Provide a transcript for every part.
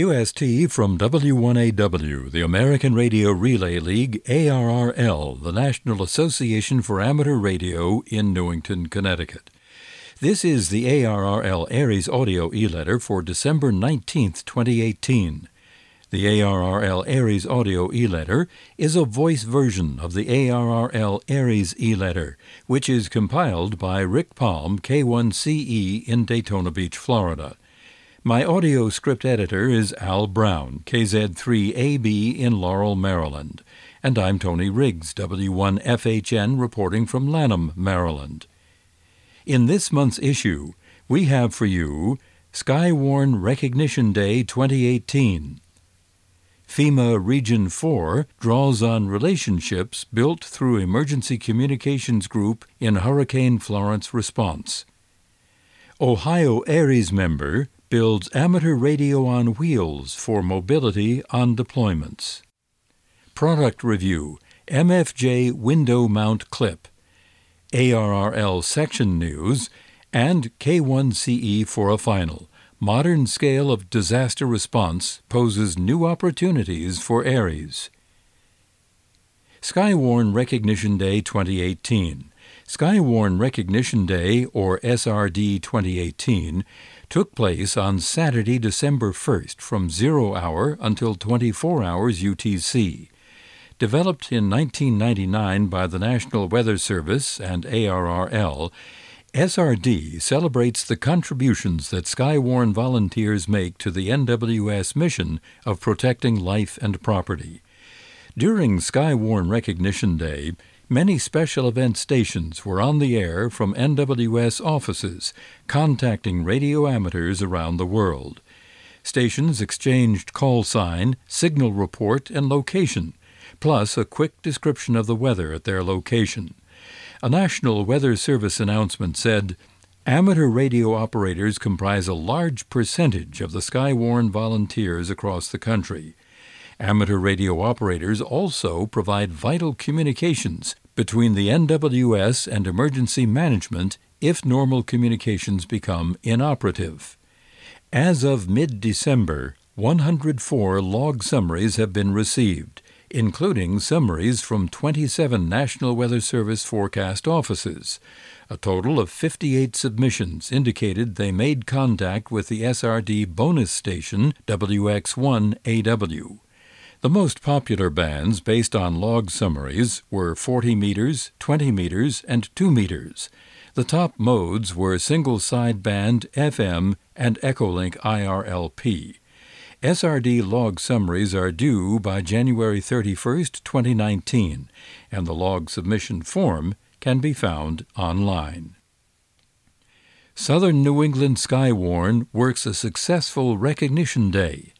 QST from W1AW, the American Radio Relay League, ARRL, the National Association for Amateur Radio in Newington, Connecticut. This is the ARRL ARES audio e-letter for December 19, 2018. The ARRL ARES audio e-letter is a voice version of the ARRL ARES e-letter, which is compiled by Rick Palm, K1CE in Daytona Beach, Florida. My audio script editor is Al Brown, KZ3AB in Laurel, Maryland. And I'm Tony Riggs, W1FHN, reporting from Lanham, Maryland. In this month's issue, we have for you Skywarn Recognition Day 2018. FEMA Region 4 draws on relationships built through Emergency Communications Group in Hurricane Florence response. Ohio ARES member builds amateur radio on wheels for mobility on deployments. Product Review MFJ Window Mount Clip, ARRL Section News, and K1CE for a final. Modern scale of disaster response poses new opportunities for ARES. Skywarn Recognition Day 2018. Skywarn Recognition Day, or SRD 2018, took place on Saturday, December 1st from 0 hour until 24 hours UTC. Developed in 1999 by the National Weather Service and ARRL, SRD celebrates the contributions that Skywarn volunteers make to the NWS mission of protecting life and property. During Skywarn Recognition Day, Many special event stations were on the air from NWS offices, contacting radio amateurs around the world. Stations exchanged call sign, signal report, and location, plus a quick description of the weather at their location. A National Weather Service announcement said, Amateur radio operators comprise a large percentage of the Skywarn volunteers across the country. Amateur radio operators also provide vital communications between the NWS and emergency management if normal communications become inoperative. As of mid December, 104 log summaries have been received, including summaries from 27 National Weather Service forecast offices. A total of 58 submissions indicated they made contact with the SRD bonus station WX1AW. The most popular bands based on log summaries were 40 meters, 20 meters, and 2 meters. The top modes were single sideband FM and Echolink IRLP. SRD log summaries are due by January 31, 2019, and the log submission form can be found online. Southern New England Skywarn works a successful recognition day.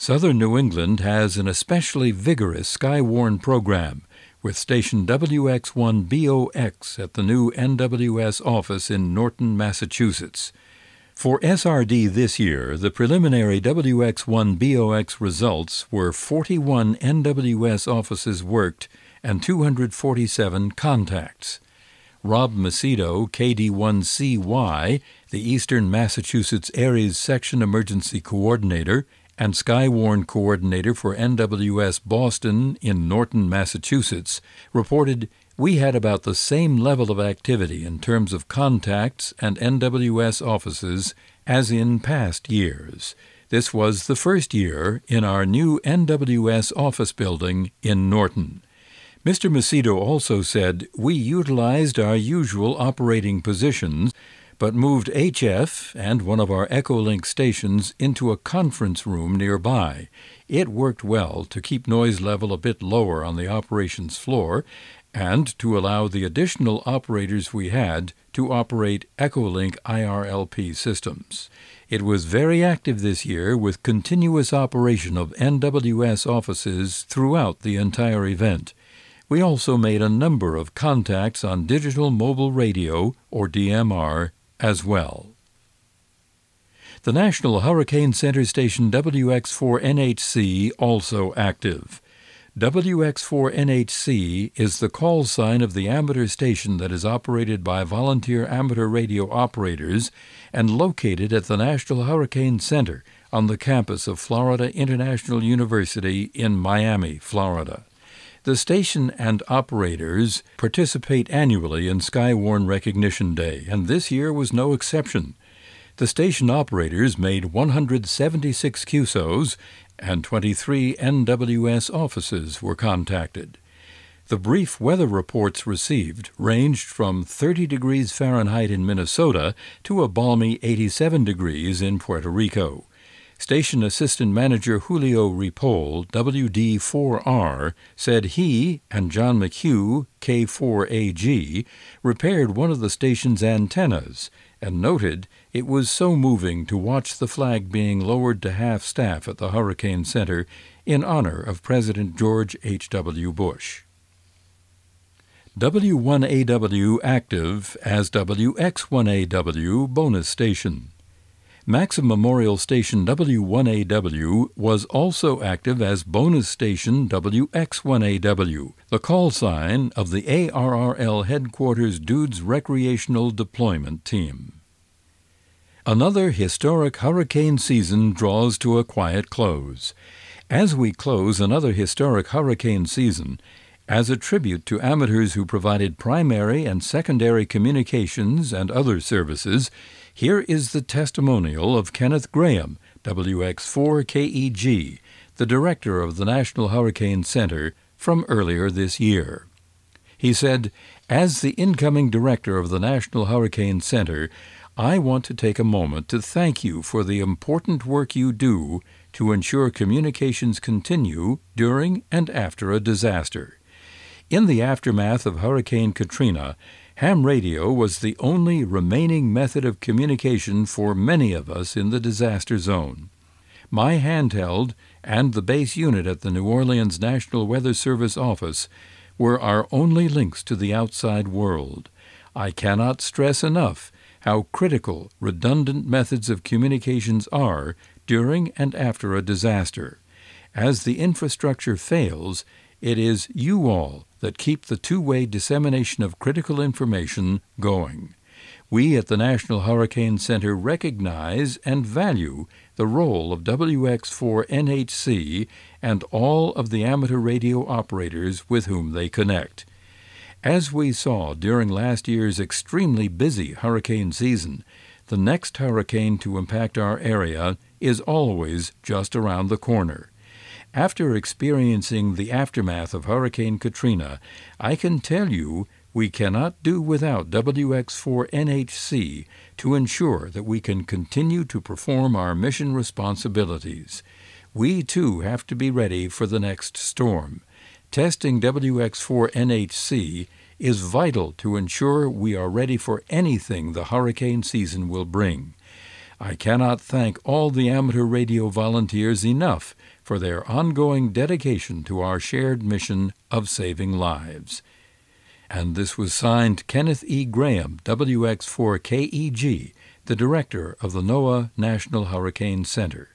Southern New England has an especially vigorous Skywarn program, with station WX1BOX at the new NWS office in Norton, Massachusetts. For SRD this year, the preliminary WX1BOX results were 41 NWS offices worked and 247 contacts. Rob Macedo, KD1CY, the Eastern Massachusetts ARES Section Emergency Coordinator, and Skywarn coordinator for NWS Boston in Norton, Massachusetts, reported we had about the same level of activity in terms of contacts and NWS offices as in past years. This was the first year in our new NWS office building in Norton. Mr. Macedo also said we utilized our usual operating positions but moved HF and one of our Echolink stations into a conference room nearby. It worked well to keep noise level a bit lower on the operations floor and to allow the additional operators we had to operate Echolink IRLP systems. It was very active this year with continuous operation of NWS offices throughout the entire event. We also made a number of contacts on digital mobile radio, or DMR, as well. The National Hurricane Center station WX4NHC also active. WX4NHC is the call sign of the amateur station that is operated by volunteer amateur radio operators and located at the National Hurricane Center on the campus of Florida International University in Miami, Florida. The station and operators participate annually in Skywarn Recognition Day, and this year was no exception. The station operators made 176 QSOs and 23 NWS offices were contacted. The brief weather reports received ranged from 30 degrees Fahrenheit in Minnesota to a balmy 87 degrees in Puerto Rico. Station Assistant Manager Julio Ripoll, WD4R, said he and John McHugh, K4AG, repaired one of the station's antennas and noted it was so moving to watch the flag being lowered to half staff at the Hurricane Center in honor of President George H.W. Bush. W1AW active as WX1AW bonus station. Maxim Memorial Station W1AW was also active as bonus station WX1AW, the call sign of the ARRL headquarters Dudes Recreational Deployment Team. Another historic hurricane season draws to a quiet close. As we close another historic hurricane season, as a tribute to amateurs who provided primary and secondary communications and other services, here is the testimonial of Kenneth Graham, WX4KEG, the director of the National Hurricane Center, from earlier this year. He said, As the incoming director of the National Hurricane Center, I want to take a moment to thank you for the important work you do to ensure communications continue during and after a disaster. In the aftermath of Hurricane Katrina, Ham radio was the only remaining method of communication for many of us in the disaster zone. My handheld and the base unit at the New Orleans National Weather Service office were our only links to the outside world. I cannot stress enough how critical redundant methods of communications are during and after a disaster. As the infrastructure fails, it is you all that keep the two way dissemination of critical information going. We at the National Hurricane Center recognize and value the role of WX4NHC and all of the amateur radio operators with whom they connect. As we saw during last year's extremely busy hurricane season, the next hurricane to impact our area is always just around the corner. After experiencing the aftermath of Hurricane Katrina, I can tell you we cannot do without WX4NHC to ensure that we can continue to perform our mission responsibilities. We too have to be ready for the next storm. Testing WX4NHC is vital to ensure we are ready for anything the hurricane season will bring. I cannot thank all the amateur radio volunteers enough for their ongoing dedication to our shared mission of saving lives. And this was signed Kenneth E. Graham, WX4KEG, the director of the NOAA National Hurricane Center.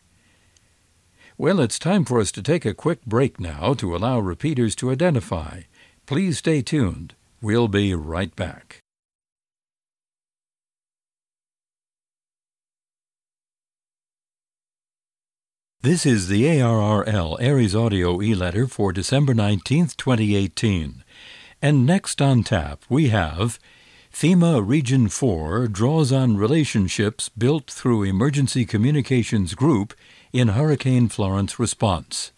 Well, it's time for us to take a quick break now to allow repeaters to identify. Please stay tuned. We'll be right back. This is the ARRL ARES Audio e-letter for December 19, 2018. And next on tap, we have FEMA Region 4 draws on relationships built through Emergency Communications Group in Hurricane Florence response.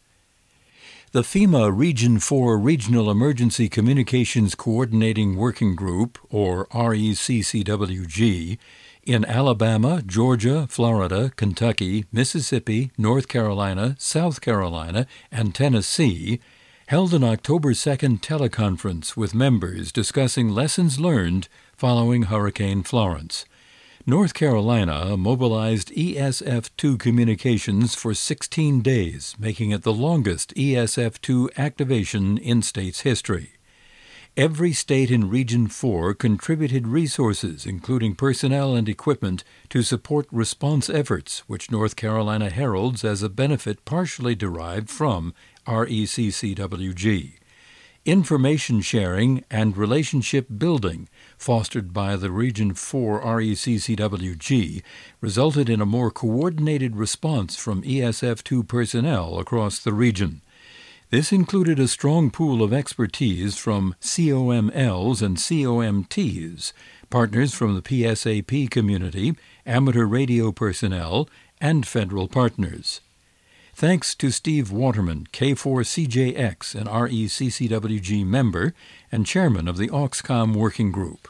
The FEMA Region 4 Regional Emergency Communications Coordinating Working Group, or RECCWG, in Alabama, Georgia, Florida, Kentucky, Mississippi, North Carolina, South Carolina, and Tennessee, held an October 2nd teleconference with members discussing lessons learned following Hurricane Florence. North Carolina mobilized ESF 2 communications for 16 days, making it the longest ESF 2 activation in state's history. Every state in Region 4 contributed resources, including personnel and equipment, to support response efforts, which North Carolina heralds as a benefit partially derived from RECCWG. information sharing and relationship building fostered by the Region 4 RECCWG resulted in a more coordinated response from ESF2 personnel across the region. This included a strong pool of expertise from COMLs and COMTs, partners from the PSAP community, amateur radio personnel, and federal partners. Thanks to Steve Waterman, K4CJX, an RECCWG member and chairman of the AuxComm Working Group.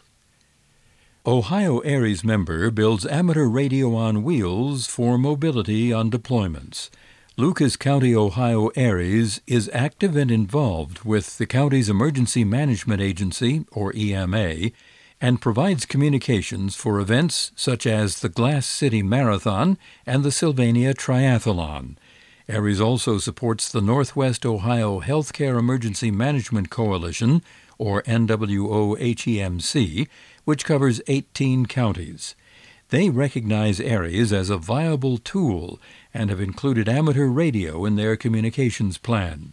Ohio ARES member builds amateur radio on wheels for mobility on deployments. Lucas County, Ohio ARES is active and involved with the county's Emergency Management Agency, or EMA, and provides communications for events such as the Glass City Marathon and the Sylvania Triathlon. ARES also supports the Northwest Ohio Healthcare Emergency Management Coalition, or NWOHEMC, which covers 18 counties. They recognize ARES as a viable tool and have included amateur radio in their communications plan.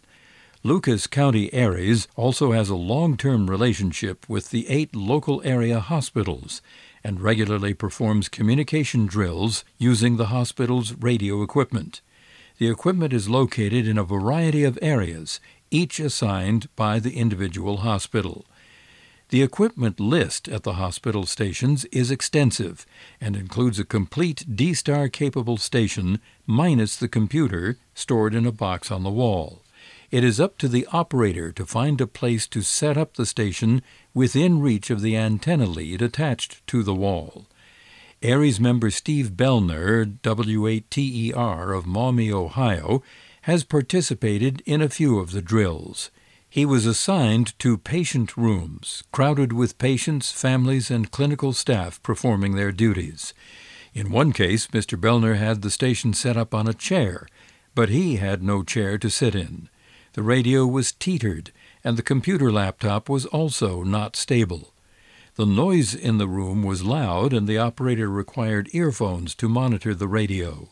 Lucas County ARES also has a long term relationship with the eight local area hospitals and regularly performs communication drills using the hospital's radio equipment. The equipment is located in a variety of areas, each assigned by the individual hospital. The equipment list at the hospital stations is extensive and includes a complete D Star capable station minus the computer stored in a box on the wall. It is up to the operator to find a place to set up the station within reach of the antenna lead attached to the wall. ARES member Steve Bellner, W8TER of Maumee, Ohio, has participated in a few of the drills. He was assigned to patient rooms, crowded with patients, families, and clinical staff performing their duties. In one case, Mr. Bellner had the station set up on a chair, but he had no chair to sit in. The radio was teetered, and the computer laptop was also not stable. The noise in the room was loud, and the operator required earphones to monitor the radio.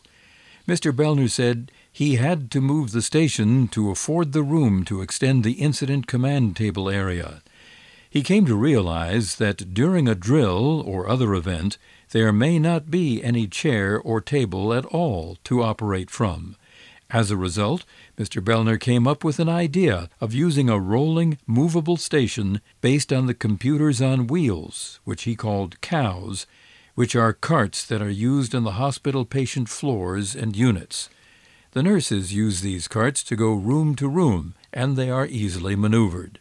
Mr. Bellner said he had to move the station to afford the room to extend the incident command table area. He came to realize that during a drill or other event, there may not be any chair or table at all to operate from. As a result, Mr. Bellner came up with an idea of using a rolling, movable station based on the computers on wheels, which he called cows, which are carts that are used in the hospital patient floors and units. The nurses use these carts to go room to room, and they are easily maneuvered.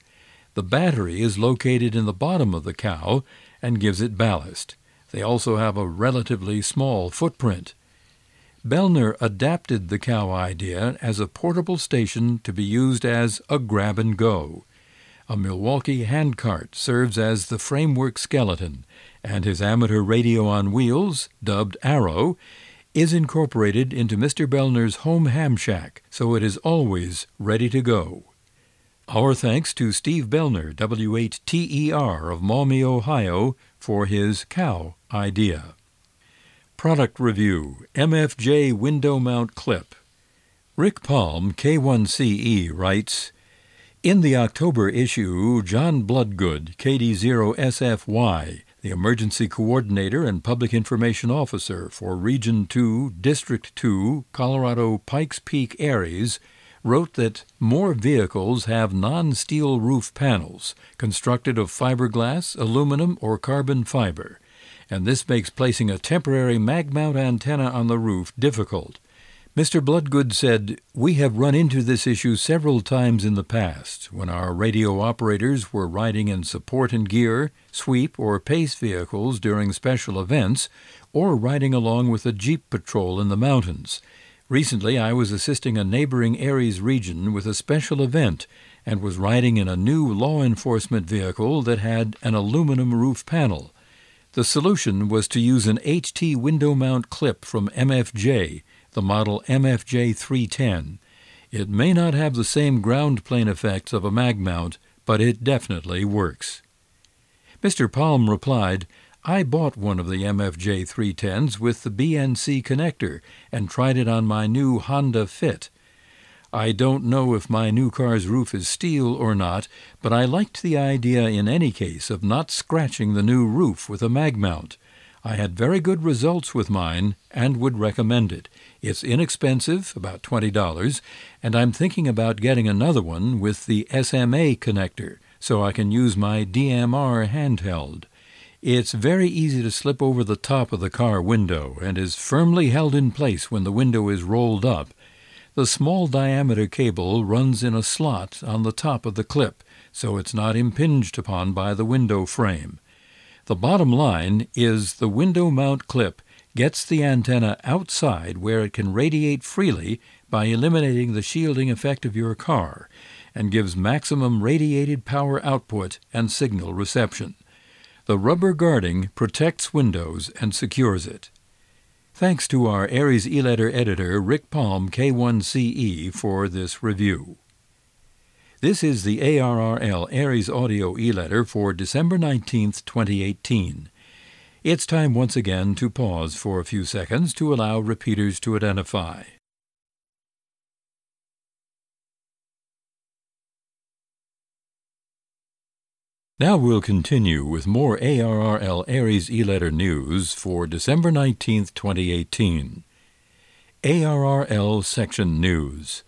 The battery is located in the bottom of the cow and gives it ballast. They also have a relatively small footprint. Bellner adapted the cow idea as a portable station to be used as a grab and go. A Milwaukee handcart serves as the framework skeleton, and his amateur radio on wheels, dubbed Arrow, is incorporated into Mr. Bellner's home ham shack, so it is always ready to go. Our thanks to Steve Bellner, W8TER of Maumee, Ohio, for his cow idea. Product Review MFJ Window Mount Clip. Rick Palm, K1CE, writes In the October issue, John Bloodgood, KD0SFY, the Emergency Coordinator and Public Information Officer for Region 2, District 2, Colorado Pikes Peak ARES, wrote that more vehicles have non steel roof panels constructed of fiberglass, aluminum, or carbon fiber and this makes placing a temporary mag mount antenna on the roof difficult. Mr. Bloodgood said, We have run into this issue several times in the past when our radio operators were riding in support and gear, sweep, or pace vehicles during special events, or riding along with a Jeep patrol in the mountains. Recently, I was assisting a neighboring ARES region with a special event and was riding in a new law enforcement vehicle that had an aluminum roof panel. The solution was to use an HT window mount clip from MFJ, the model MFJ 310. It may not have the same ground plane effects of a mag mount, but it definitely works. Mr. Palm replied, I bought one of the MFJ 310s with the BNC connector and tried it on my new Honda Fit. I don't know if my new car's roof is steel or not, but I liked the idea in any case of not scratching the new roof with a mag mount. I had very good results with mine and would recommend it. It's inexpensive, about $20, and I'm thinking about getting another one with the SMA connector so I can use my DMR handheld. It's very easy to slip over the top of the car window and is firmly held in place when the window is rolled up. The small diameter cable runs in a slot on the top of the clip, so it's not impinged upon by the window frame. The bottom line is the window mount clip gets the antenna outside where it can radiate freely by eliminating the shielding effect of your car and gives maximum radiated power output and signal reception. The rubber guarding protects Windows and secures it. Thanks to our ARES e-letter editor Rick Palm K1CE for this review. This is the ARRL ARES Audio e-letter for December 19, 2018. It's time once again to pause for a few seconds to allow repeaters to identify. Now we'll continue with more ARRL ARES e-letter news for December 19, 2018. ARRL Section News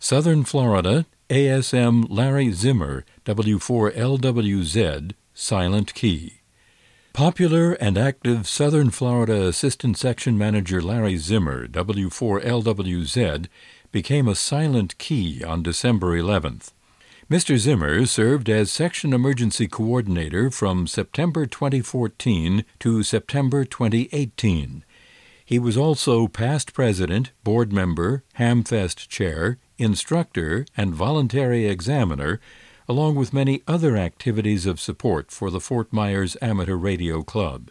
Southern Florida, ASM Larry Zimmer, W4LWZ, Silent Key. Popular and active Southern Florida Assistant Section Manager Larry Zimmer, W4LWZ, became a silent key on December 11th. Mr. Zimmer served as Section Emergency Coordinator from September 2014 to September 2018. He was also past president, board member, Hamfest chair, instructor, and voluntary examiner, along with many other activities of support for the Fort Myers Amateur Radio Club.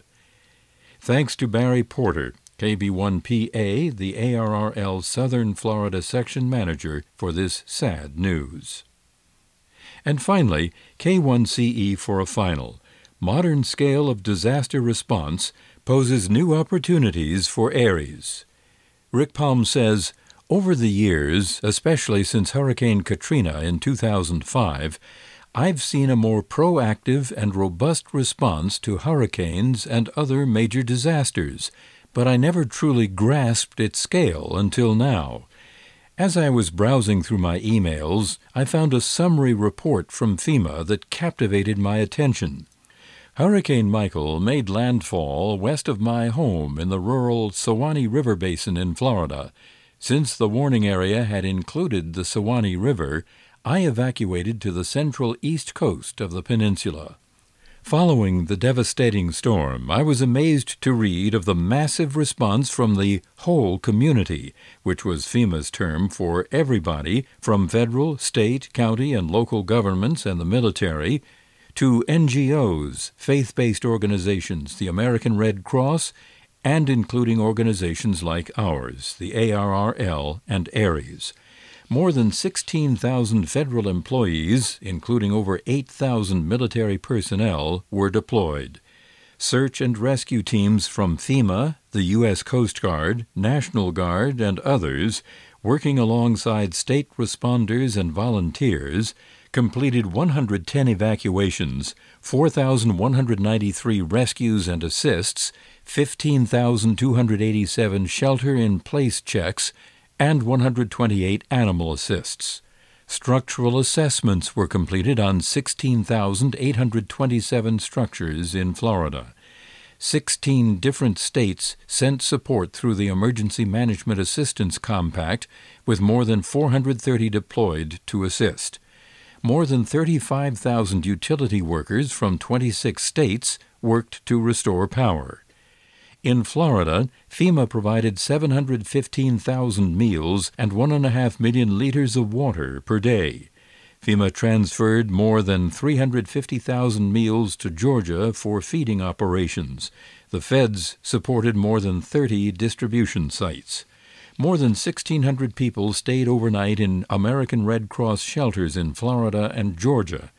Thanks to Barry Porter, KB1PA, the ARRL Southern Florida section manager, for this sad news. And finally, K1CE for a final. Modern scale of disaster response poses new opportunities for ARES. Rick Palm says, over the years, especially since Hurricane Katrina in 2005, I've seen a more proactive and robust response to hurricanes and other major disasters, but I never truly grasped its scale until now. As I was browsing through my emails, I found a summary report from FEMA that captivated my attention. Hurricane Michael made landfall west of my home in the rural Suwannee River Basin in Florida. Since the warning area had included the Suwannee River, I evacuated to the central east coast of the peninsula. Following the devastating storm, I was amazed to read of the massive response from the whole community, which was FEMA's term for everybody from federal, state, county, and local governments and the military, to NGOs, faith based organizations, the American Red Cross, and including organizations like ours, the ARRL and ARES. More than 16,000 federal employees, including over 8,000 military personnel, were deployed. Search and rescue teams from FEMA, the U.S. Coast Guard, National Guard, and others, working alongside state responders and volunteers, completed 110 evacuations, 4,193 rescues and assists, 15,287 shelter in place checks, and 128 animal assists. Structural assessments were completed on 16,827 structures in Florida. 16 different states sent support through the Emergency Management Assistance Compact, with more than 430 deployed to assist. More than 35,000 utility workers from 26 states worked to restore power. In Florida, FEMA provided 715,000 meals and 1.5 million liters of water per day. FEMA transferred more than 350,000 meals to Georgia for feeding operations. The feds supported more than 30 distribution sites. More than 1,600 people stayed overnight in American Red Cross shelters in Florida and Georgia.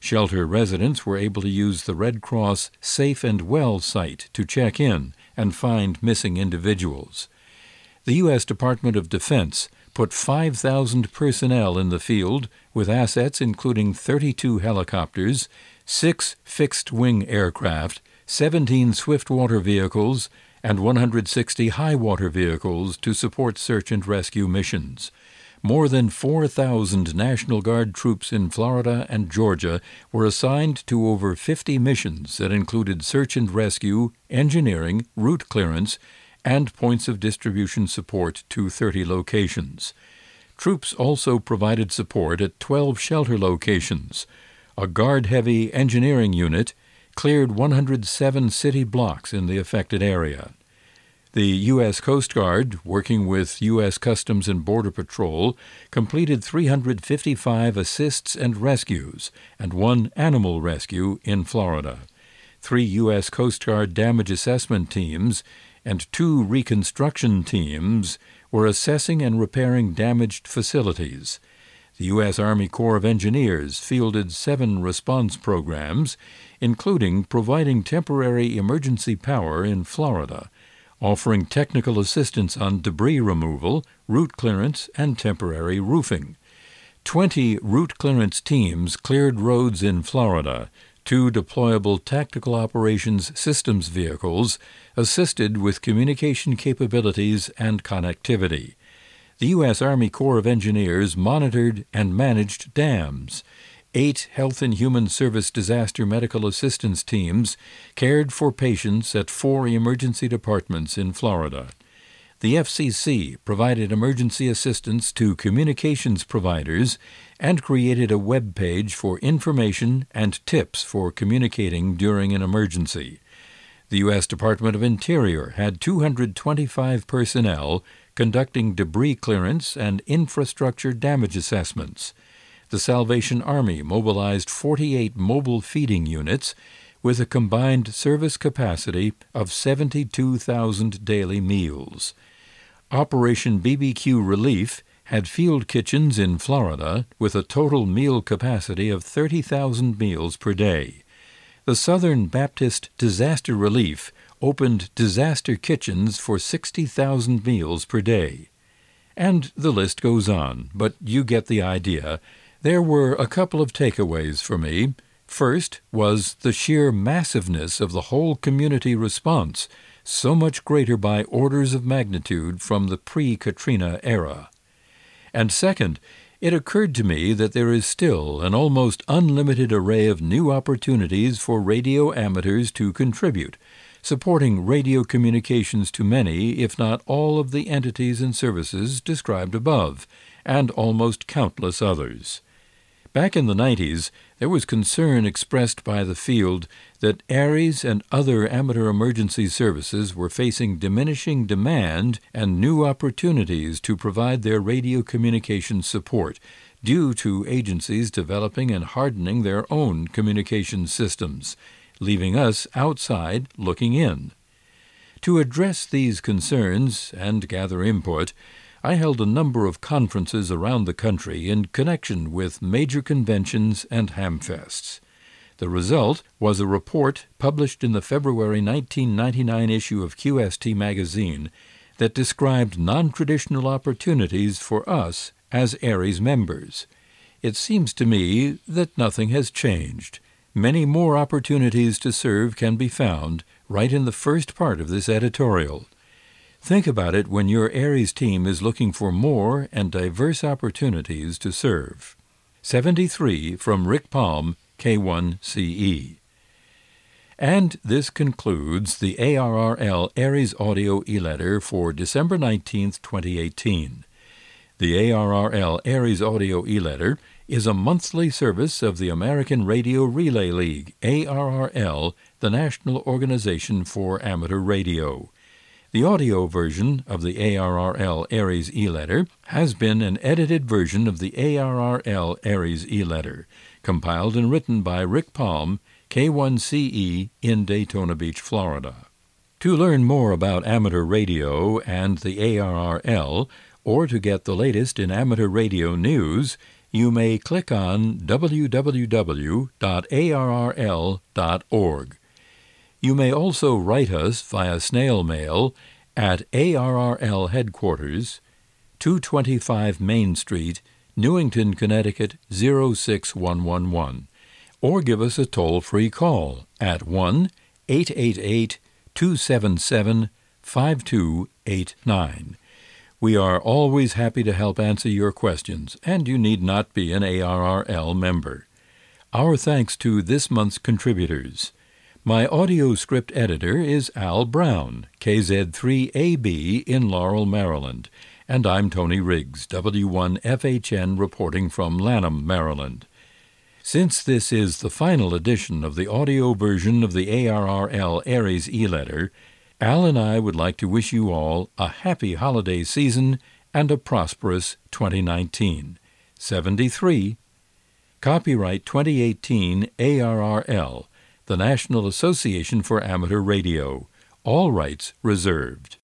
Shelter residents were able to use the Red Cross Safe and Well site to check in and find missing individuals. The U.S. Department of Defense put 5,000 personnel in the field with assets including 32 helicopters, 6 fixed wing aircraft, 17 swift water vehicles, and 160 high water vehicles to support search and rescue missions. More than 4,000 National Guard troops in Florida and Georgia were assigned to over 50 missions that included search and rescue, engineering, route clearance, and points of distribution support to 30 locations. Troops also provided support at 12 shelter locations. A guard heavy engineering unit cleared 107 city blocks in the affected area. The U.S. Coast Guard, working with U.S. Customs and Border Patrol, completed 355 assists and rescues and one animal rescue in Florida. Three U.S. Coast Guard damage assessment teams and two reconstruction teams were assessing and repairing damaged facilities. The U.S. Army Corps of Engineers fielded seven response programs, including providing temporary emergency power in Florida offering technical assistance on debris removal, route clearance, and temporary roofing. Twenty route clearance teams cleared roads in Florida. Two deployable tactical operations systems vehicles assisted with communication capabilities and connectivity. The U.S. Army Corps of Engineers monitored and managed dams eight Health and Human Service disaster medical assistance teams cared for patients at four emergency departments in Florida. The FCC provided emergency assistance to communications providers and created a web page for information and tips for communicating during an emergency. The U.S. Department of Interior had 225 personnel conducting debris clearance and infrastructure damage assessments the Salvation Army mobilized 48 mobile feeding units with a combined service capacity of 72,000 daily meals. Operation BBQ Relief had field kitchens in Florida with a total meal capacity of 30,000 meals per day. The Southern Baptist Disaster Relief opened disaster kitchens for 60,000 meals per day. And the list goes on, but you get the idea. There were a couple of takeaways for me. First was the sheer massiveness of the whole community response, so much greater by orders of magnitude from the pre Katrina era. And second, it occurred to me that there is still an almost unlimited array of new opportunities for radio amateurs to contribute, supporting radio communications to many, if not all, of the entities and services described above, and almost countless others. Back in the 90s, there was concern expressed by the field that ARES and other amateur emergency services were facing diminishing demand and new opportunities to provide their radio communication support due to agencies developing and hardening their own communication systems, leaving us outside looking in. To address these concerns and gather input, I held a number of conferences around the country in connection with major conventions and hamfests. The result was a report published in the February 1999 issue of QST magazine that described non traditional opportunities for us as ARES members. It seems to me that nothing has changed. Many more opportunities to serve can be found right in the first part of this editorial. Think about it when your ARES team is looking for more and diverse opportunities to serve. 73 from Rick Palm, K1CE. And this concludes the ARRL ARES audio e-letter for December 19, 2018. The ARRL ARES audio e-letter is a monthly service of the American Radio Relay League, ARRL, the National Organization for Amateur Radio. The audio version of the ARRL ARES e-letter has been an edited version of the ARRL ARES e-letter, compiled and written by Rick Palm, K1CE in Daytona Beach, Florida. To learn more about amateur radio and the ARRL, or to get the latest in amateur radio news, you may click on www.arrl.org. You may also write us via snail mail at ARRL Headquarters, 225 Main Street, Newington, Connecticut 06111, or give us a toll free call at 1 888 277 5289. We are always happy to help answer your questions, and you need not be an ARRL member. Our thanks to this month's contributors. My audio script editor is Al Brown, KZ3AB in Laurel, Maryland, and I'm Tony Riggs, W1FHN reporting from Lanham, Maryland. Since this is the final edition of the audio version of the ARRL ARES e-letter, Al and I would like to wish you all a happy holiday season and a prosperous 2019. 73. Copyright 2018 ARRL, the National Association for Amateur Radio. All rights reserved.